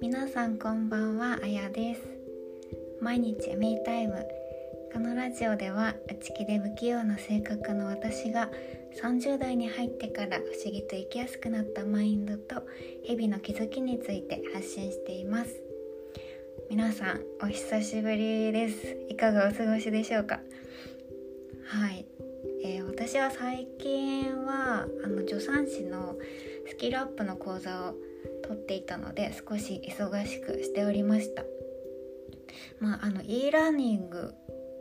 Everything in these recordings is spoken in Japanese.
皆さんこんばんはあやです。毎日ミータイム。このラジオでは内気で不器用な性格の私が30代に入ってから不思議と生きやすくなったマインドと日々の気づきについて発信しています。皆さんお久しぶりです。いかがお過ごしでしょうか？はい、私は最近はあの助産師のスキルアップの講座を取っていたので少し忙しくしておりましたまああの e ラーニング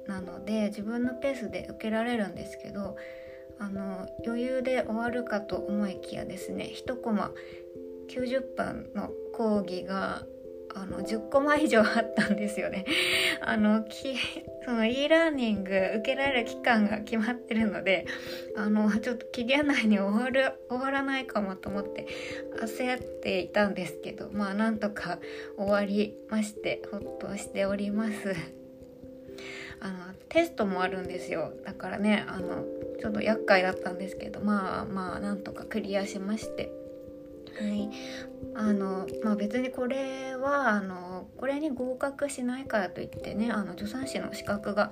なので自分のペースで受けられるんですけどあの余裕で終わるかと思いきやですね1コマ90分の講義があの10コマ以上あったんですよね。あのきその e ラーニング受けられる期間が決まってるのであのちょっと期限内に終わる終わらないかもと思って焦っていたんですけどまあなんとか終わりましてほっとしております。あのテストもあるんですよだからねあのちょっと厄介だったんですけどまあまあなんとかクリアしましてはい。あのまあ別にこれはあのこれに合格しないからといってねあの助産師の資格が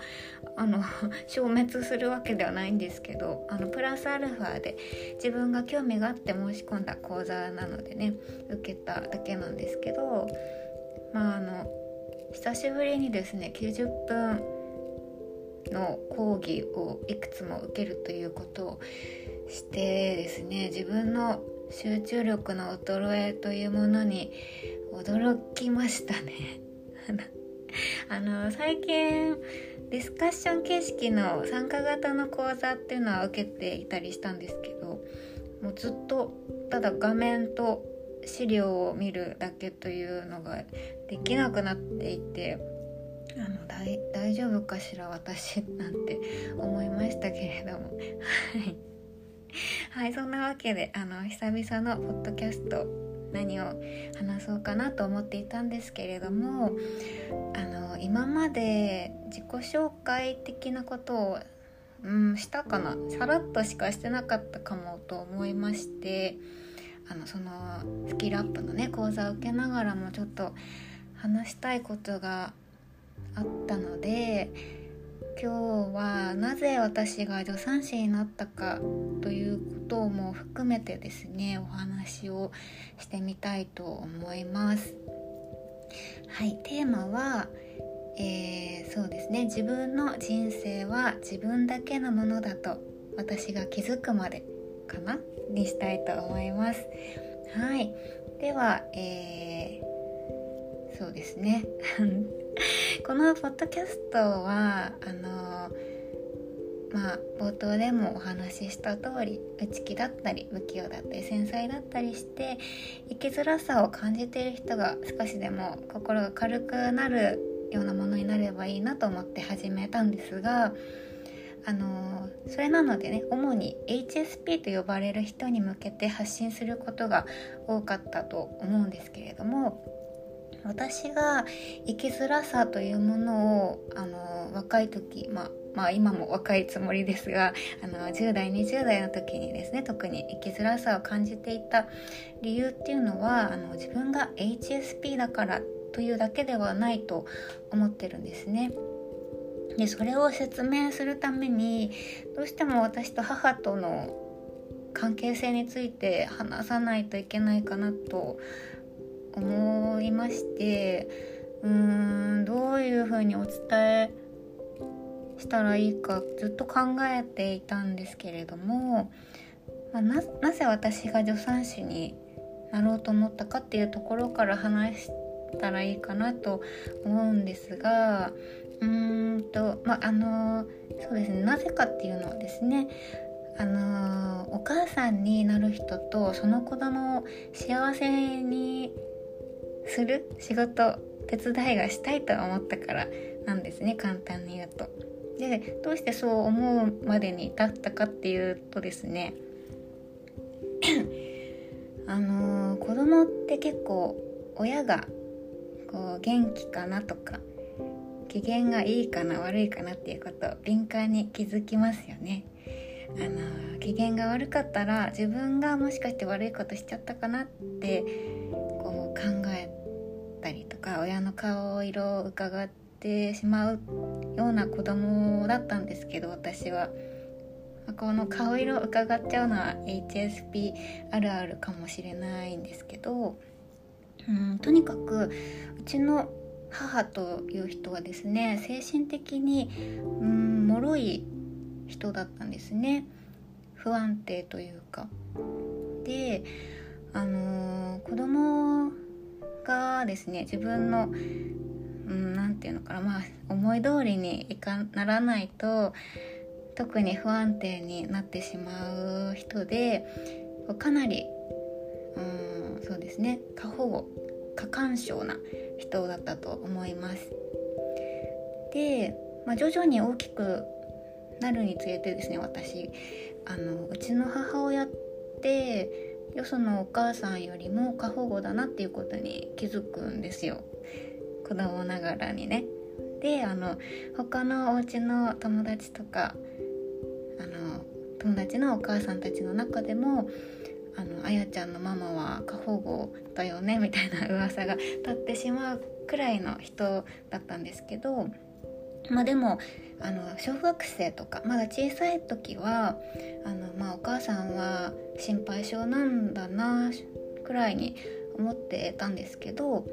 あの 消滅するわけではないんですけどあのプラスアルファで自分が興味があって申し込んだ講座なのでね受けただけなんですけどまああの久しぶりにですね90分の講義をいくつも受けるということをしてですね自分の集中力の衰えというものに驚きましたね。あの最近ディスカッション形式の参加型の講座っていうのは受けていたりしたんですけどもうずっとただ画面と資料を見るだけというのができなくなっていてあの大丈夫かしら私なんて思いましたけれども。はい。はいそんなわけであの久々のポッドキャスト何を話そうかなと思っていたんですけれどもあの今まで自己紹介的なことをうんしたかなさらっとしかしてなかったかもと思いましてあのそのスキルアップのね講座を受けながらもちょっと話したいことがあったので今日はなぜ私が助産師になったかということも含めてですねお話をしてみたいと思います。はいテーマはえー、そうですね自分の人生は自分だけのものだと私が気づくまでかなにしたいと思います。はいでは、えー、そうですね。このポッドキャストはあのまあ冒頭でもお話しした通り内気だったり不器用だったり繊細だったりして生きづらさを感じている人が少しでも心が軽くなるようなものになればいいなと思って始めたんですがあのそれなのでね主に HSP と呼ばれる人に向けて発信することが多かったと思うんですけれども私が生きづらさというものをあの若い時、まあ、まあ今も若いつもりですがあの10代20代の時にですね特に生きづらさを感じていた理由っていうのはあの自分が HSP だからというだけではないと思ってるんですね。でそれを説明するためにどうしても私と母との関係性について話さないといけないかなと思いましてうーんどういうふうにお伝えしたらいいかずっと考えていたんですけれども、まあ、なぜ私が助産師になろうと思ったかっていうところから話したらいいかなと思うんですがうーんとまああのそうですねなぜかっていうのはですねあのお母さんになる人とその子供を幸せにする仕事手伝いがしたいと思ったからなんですね簡単に言うと。でどうしてそう思うまでに至ったかっていうとですね あのー、子供って結構親がこう元気かなとか機嫌がいいかな悪いかなっていうこと敏感に気づきますよね。あの機嫌が悪かったら自分がもしかして悪いことしちゃったかなってこう考えか親の顔色を伺ってしまうような子供だったんですけど私は。この顔色を伺っちゃうのは HSP あるあるかもしれないんですけど、うん、とにかくうちの母という人はですね精神的にうん脆い人だったんですね不安定というかであのー、子供がですね自分の何、ん、て言うのかなまあ思い通りにいかならないと特に不安定になってしまう人でかなりうんそうですね過保護過干渉な人だったと思います。で、まあ、徐々に大きくなるにつれてですね私あのうちの母親ってよそのお母さんよりも過保護だなっていうことに気づくんですよ。子供ながらにね。であの他のお家の友達とかあの友達のお母さんたちの中でもあのあやちゃんのママは過保護だよねみたいな噂が立ってしまうくらいの人だったんですけどまあでもあの小学生とかまだ小さい時はあの、まあ、お母さんは心配性なんだなくらいに思ってたんですけど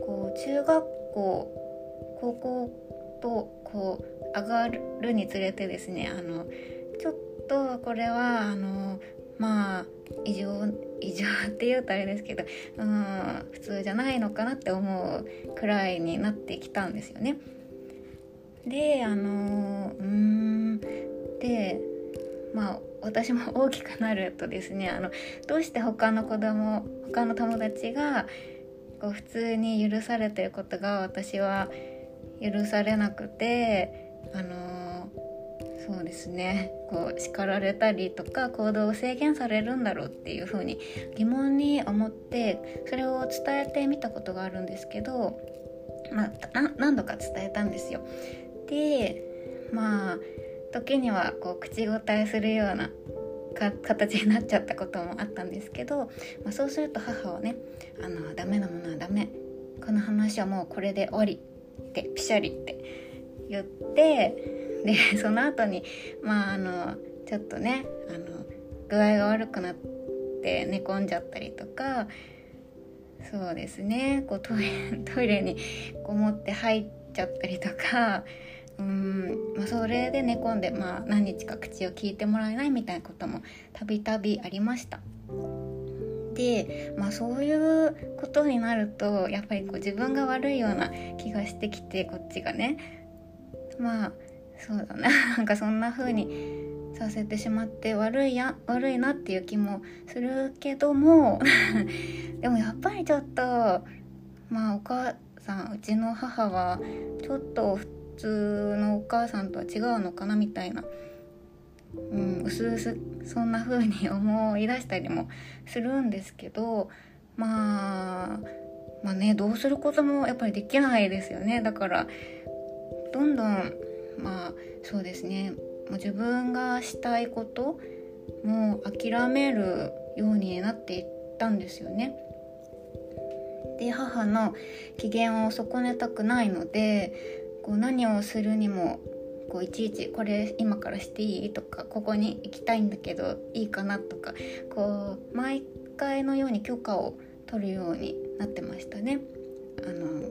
こう中学校高校とこう上がるにつれてですねあのちょっとこれはあのまあ異常異常って言うとあれですけどうん普通じゃないのかなって思うくらいになってきたんですよね。であのうんでまあ私も大きくなるとですねあのどうして他の子供他の友達がこう普通に許されてることが私は許されなくてあのそうですねこう叱られたりとか行動を制限されるんだろうっていうふうに疑問に思ってそれを伝えてみたことがあるんですけど、まあ、何度か伝えたんですよ。でまあ時にはこう口答えするような形になっちゃったこともあったんですけど、まあ、そうすると母はね「あのダメなものはダメ。この話はもうこれで終わり」ってピシャリって言ってでその後にまああのちょっとねあの具合が悪くなって寝込んじゃったりとかそうですね。こうトイレにこもって入っちゃったりとか うん、まあ、それで寝込んで、まあ、何日か口を聞いてもらえないみたいなこともたびたびありました。で、まあ、そういうことになるとやっぱりこう自分が悪いような気がしてきてこっちがねまあそうだな なんかそんな風にさせてしまって悪いや悪いなっていう気もするけども でもやっぱりちょっとまあお母さんうちの母はちょっと普通のお母さんとは違うのかなみたいな、うん、うすうすそんな風に思い出したりもするんですけどまあまあねどうすることもやっぱりできないですよね。だからどんどんまあそうですね。もう自分がしたいこともう諦めるようになっていったんですよね。で母の機嫌を損ねたくないのでこう何をするにもこういちいちこれ今からしていいとかここに行きたいんだけどいいかなとかこう毎回のように許可を取るようになってましたね。あの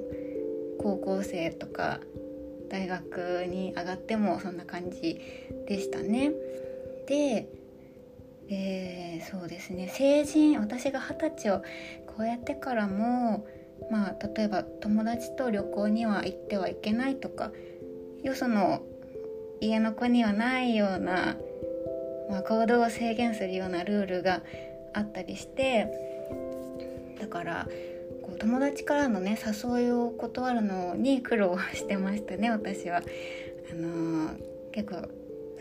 高校生とか大学に上がってもそんな感じでしたね。で、えー、そうですね成人私が二十歳を超えてからもまあ例えば友達と旅行には行ってはいけないとかよその家の子にはないような、まあ、行動を制限するようなルールがあったりしてだからこう友達からのね誘いを断るのに苦労してましたね私は。あのー、結構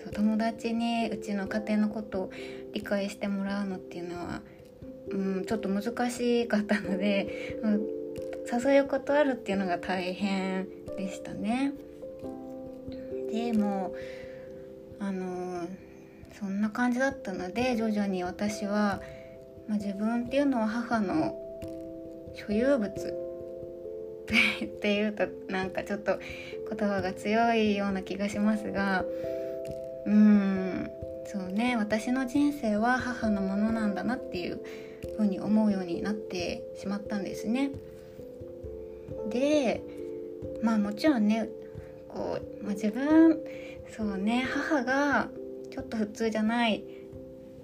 そう友達にうちの家庭のことを理解してもらうのっていうのは、うん、ちょっと難しかったので、うん誘いを断るっていうのが大変でしたね。でもあのそんな感じだったので徐々に私は、まあ、自分っていうのは母の所有物 っていうとなんかちょっと言葉が強いような気がしますがうんそうね私の人生は母のものなんだなっていうふうに思うようになってしまったんですね。でまあもちろんねこう、まあ、自分そうね母がちょっと普通じゃないっ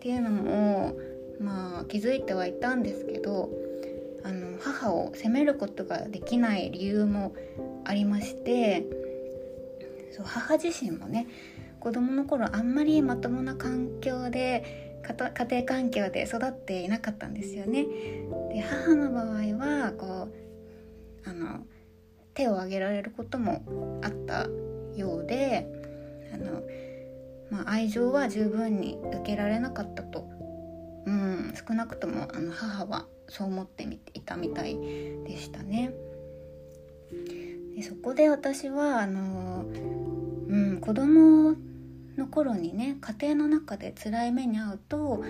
ていうのもまあ気づいてはいたんですけどあの母を責めることができない理由もありましてそう母自身もね子供の頃あんまりまともな環境で家庭環境で育っていなかったんですよね。で母の場合はこうあの手を挙げられることもあったようであの、まあ、愛情は十分に受けられなかったと、うん、少なくともあの母はそう思っていたみたいでしたね。でそこで私はあの、うん、子供の頃にね家庭の中で辛い目に遭うと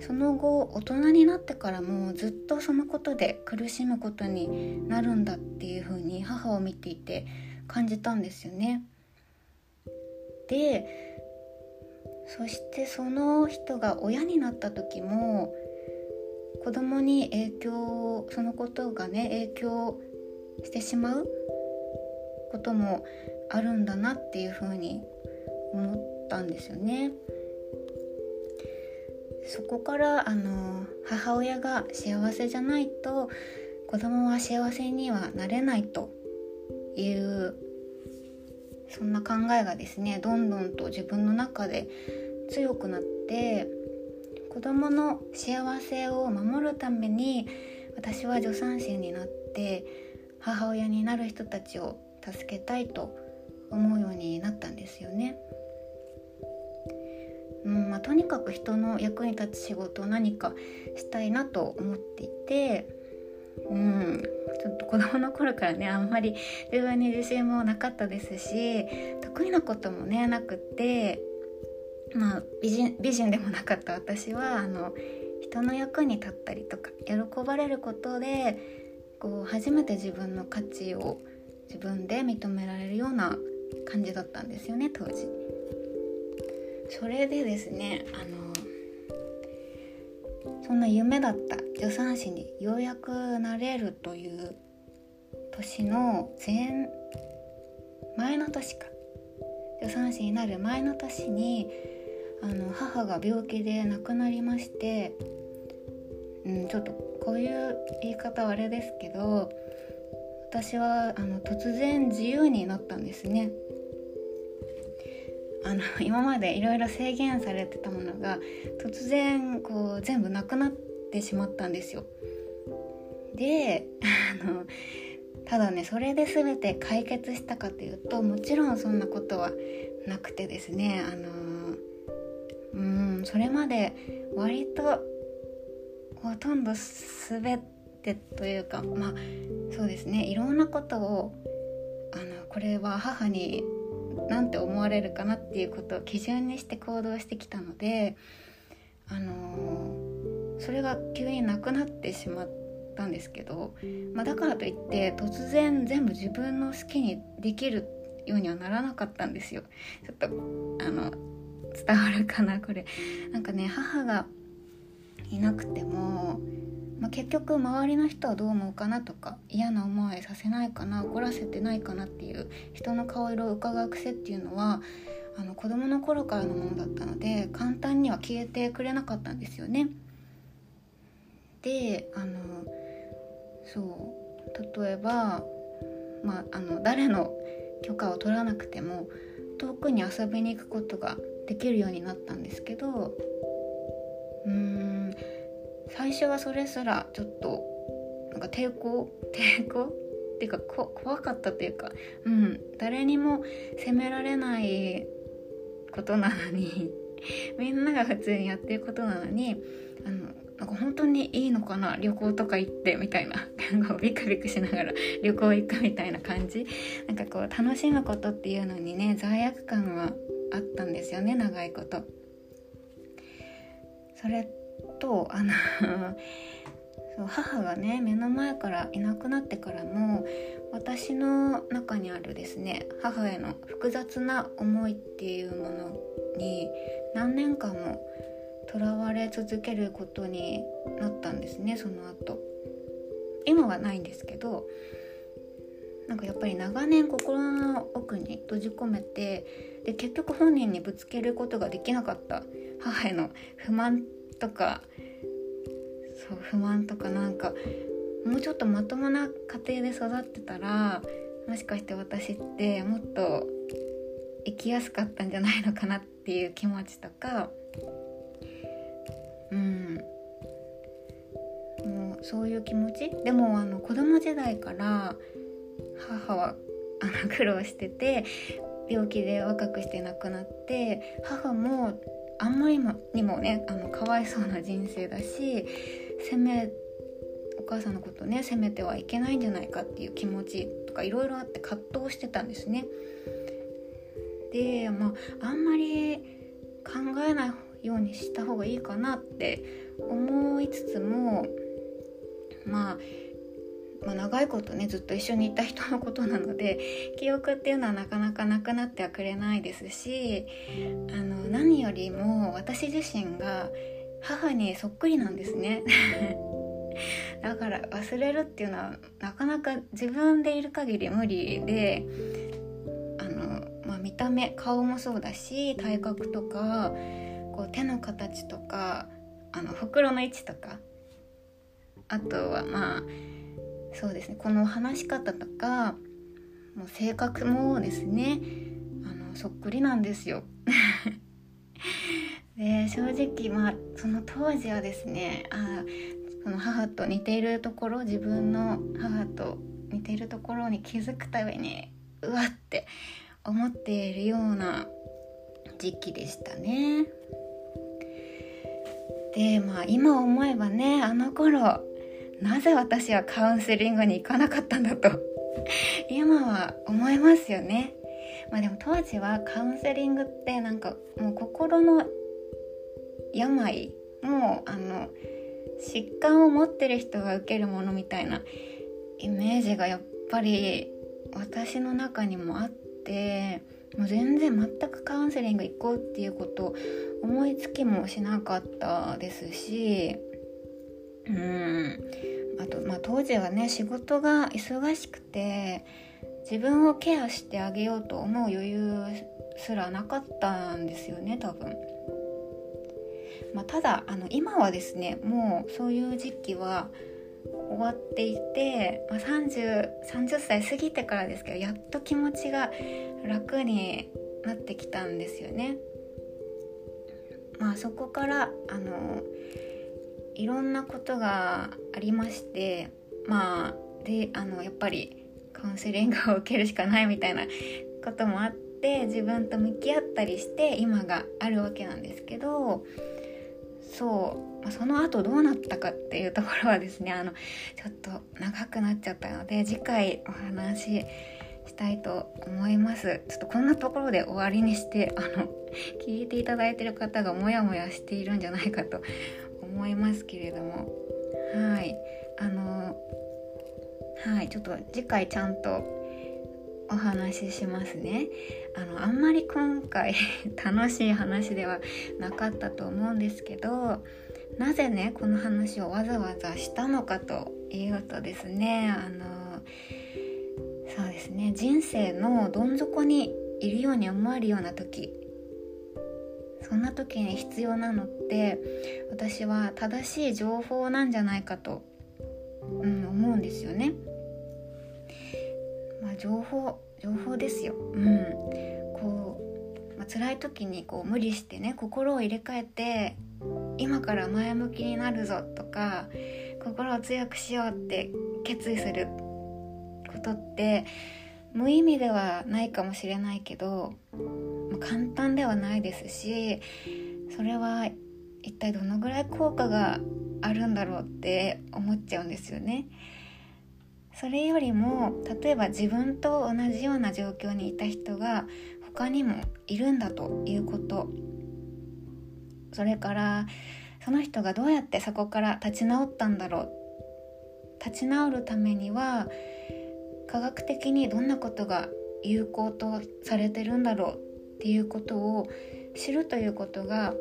その後大人になってからもずっとそのことで苦しむことになるんだっていう風に母を見ていて感じたんですよね。でそしてその人が親になった時も子供に影響そのことがね影響してしまうこともあるんだなっていう風に思ったんですよね。そこからあの母親が幸せじゃないと子供は幸せにはなれないというそんな考えがですねどんどんと自分の中で強くなって子供の幸せを守るために私は助産師になって母親になる人たちを助けたいと思うようになったんですよね。うんまあ、とにかく人の役に立つ仕事を何かしたいなと思っていて、うん、ちょっと子供の頃からねあんまり自分に自信もなかったですし得意なこともねなくてまあ美人美人でもなかった私はあの人の役に立ったりとか喜ばれることでこう初めて自分の価値を自分で認められるような感じだったんですよね当時。それでですねあのそんな夢だった助産師にようやくなれるという年の前前の年か助産師になる前の年にあの母が病気で亡くなりまして、うん、ちょっとこういう言い方はあれですけど私はあの突然自由になったんですね。あの 今までいろいろ制限されてたものが突然こう全部なくなってしまったんですよ。であのただねそれで全て解決したかというともちろんそんなことはなくてですねあのうんそれまで割とほとんど全てというかまあそうですねいろんなことをあのこれは母に何て思われるかなっていうことを基準にして行動してきたのであの、それが急になくなってしまったんですけど、まあ、だからといって突然全部自分の好きにできるようにはならなかったんですよ。ちょっとあの伝わるかなこれなんかね母がいなくてもまあ、結局周りの人はどう思うかなとか嫌な思いさせないかな怒らせてないかなっていう人の顔色を伺う癖っていうのはあの子供の頃からのものだったので簡単には消えてくれなかったんですよね。であのそう例えば、まあ、あの誰の許可を取らなくても遠くに遊びに行くことができるようになったんですけどうーん最初はそれすらちょっとなんか抵抗 抵抗？っていうか怖かったっていうか、うん、誰にも責められないことなのに みんなが普通にやってることなのにあのなんか本当にいいのかな旅行とか行ってみたいな ビクビクしながら旅行行くみたいな感じなんかこう楽しむことっていうのにね罪悪感はあったんですよね長いこと。それとあのそう母がね目の前からいなくなってからも私の中にあるですね母への複雑な思いっていうものに何年間もとらわれ続けることになったんですねその後。今はないんですけどなんかやっぱり長年心の奥に閉じ込めてで結局本人にぶつけることができなかった母への不満とかそう不満とかなんかもうちょっとまともな家庭で育ってたらもしかして私ってもっと生きやすかったんじゃないのかなっていう気持ちとかうんもうそういう気持ち？でもあの子供時代から母はあの苦労してて病気で若くして亡くなって母もあんまりにもねあのかわいそうな人生だし責めお母さんのことね責めてはいけないんじゃないかっていう気持ちとかいろいろあって葛藤してたんですね。でまああんまり考えないようにした方がいいかなって思いつつもまあまあ、長いことねずっと一緒にいた人のことなので 記憶っていうのはなかなかなくなってはくれないですしあの何よりも私自身が母にそっくりなんですね。だから忘れるっていうのはなかなか自分でいる限り無理であの、まあ、見た目顔もそうだし体格とかこう手の形とかあの袋の位置とかあとはまあそうですねこの話し方とかもう性格もですねあのそっくりなんですよ で正直まあその当時はですねあその母と似ているところ自分の母と似ているところに気づくたびにうわって思っているような時期でしたね。でまあ今思えばねあの頃なぜ私はカウンセリングに行かなかったんだと 今は思いますよね。まあでも当時はカウンセリングってなんかもう心の病もうあの疾患を持ってる人が受けるものみたいなイメージがやっぱり私の中にもあってもう全然全くカウンセリング行こうっていうこと思いつきもしなかったですしうんあと、まあ、当時はね仕事が忙しくて自分をケアしてあげようと思う余裕すらなかったんですよね多分。まあ、ただあの今はですねもうそういう時期は終わっていて、まあ30、30, 歳過ぎてからですけどやっと気持ちが楽になってきたんですよね。まあ、そこからあのいろんなことがありましてまあであのやっぱりカウンセリングを受けるしかないみたいなこともあって自分と向き合ったりして今があるわけなんですけどそう、その後どうなったかっていうところはですねあのちょっと長くなっちゃったので次回お話ししたいと思います。ちょっとこんなところで終わりにしてあの聞いていただいてる方がモヤモヤしているんじゃないかと思いますけれども。はい。あのはい。ちょっと次回ちゃんとお話ししますね。あのあんまり今回 楽しい話ではなかったと思うんですけどなぜねこの話をわざわざしたのかというとですねあのそうですね。人生のどん底にいるように思えるような時そんな時に必要なのって私は正しい情報なんじゃないかと、うん、思うんですよね。まあ、情報情報ですよ。うん、こう、まあ、辛い時にこう無理してね心を入れ替えて今から前向きになるぞとか心を強くしようって決意することって無意味ではないかもしれないけど簡単ではないですしそれは一体どのぐらい効果があるんだろうって思っちゃうんですよね。それよりも例えば自分と同じような状況にいた人が他にもいるんだということそれからその人がどうやってそこから立ち直ったんだろう立ち直るためには科学的にどんなことが有効とされてるんだろうっていうことを知るということが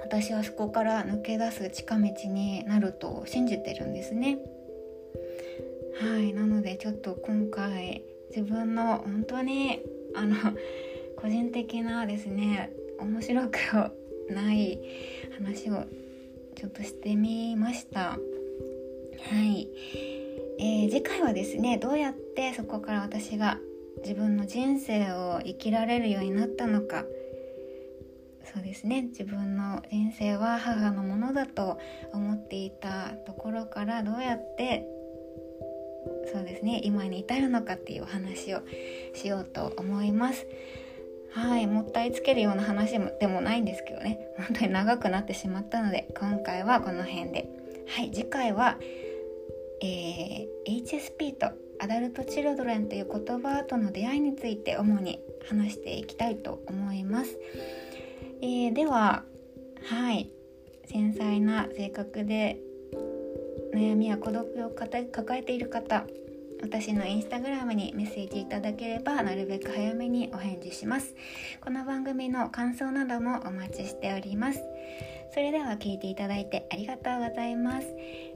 私はそこから抜け出す近道になると信じてるんですね。はい。なのでちょっと今回自分の本当にあの個人的なですね面白くない話をちょっとしてみました。はい、えー、次回はですねどうやってそこから私が自分の人生を生きられるようになったのか。そうですね。自分の人生は母のものだと思っていたところからどうやってそうですね。今に至るのかっていうお話をしようと思います。はい。もったいつけるような話でもないんですけどね。本当に長くなってしまったので今回はこの辺で。はい。次回は、えー、ダルトチルドレンという言葉との出会いについて主に話していきたいと思います、えー、でははい。繊細な性格で悩みや孤独を抱えている方私のインスタグラムにメッセージいただければなるべく早めにお返事します。この番組の感想などもお待ちしております。それでは聞いていただいてありがとうございます。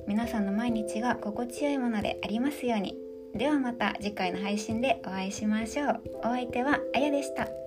皆さんの毎日が心地よいものでありますように。ではまた次回の配信でお会いしましょう。お相手はあやでした。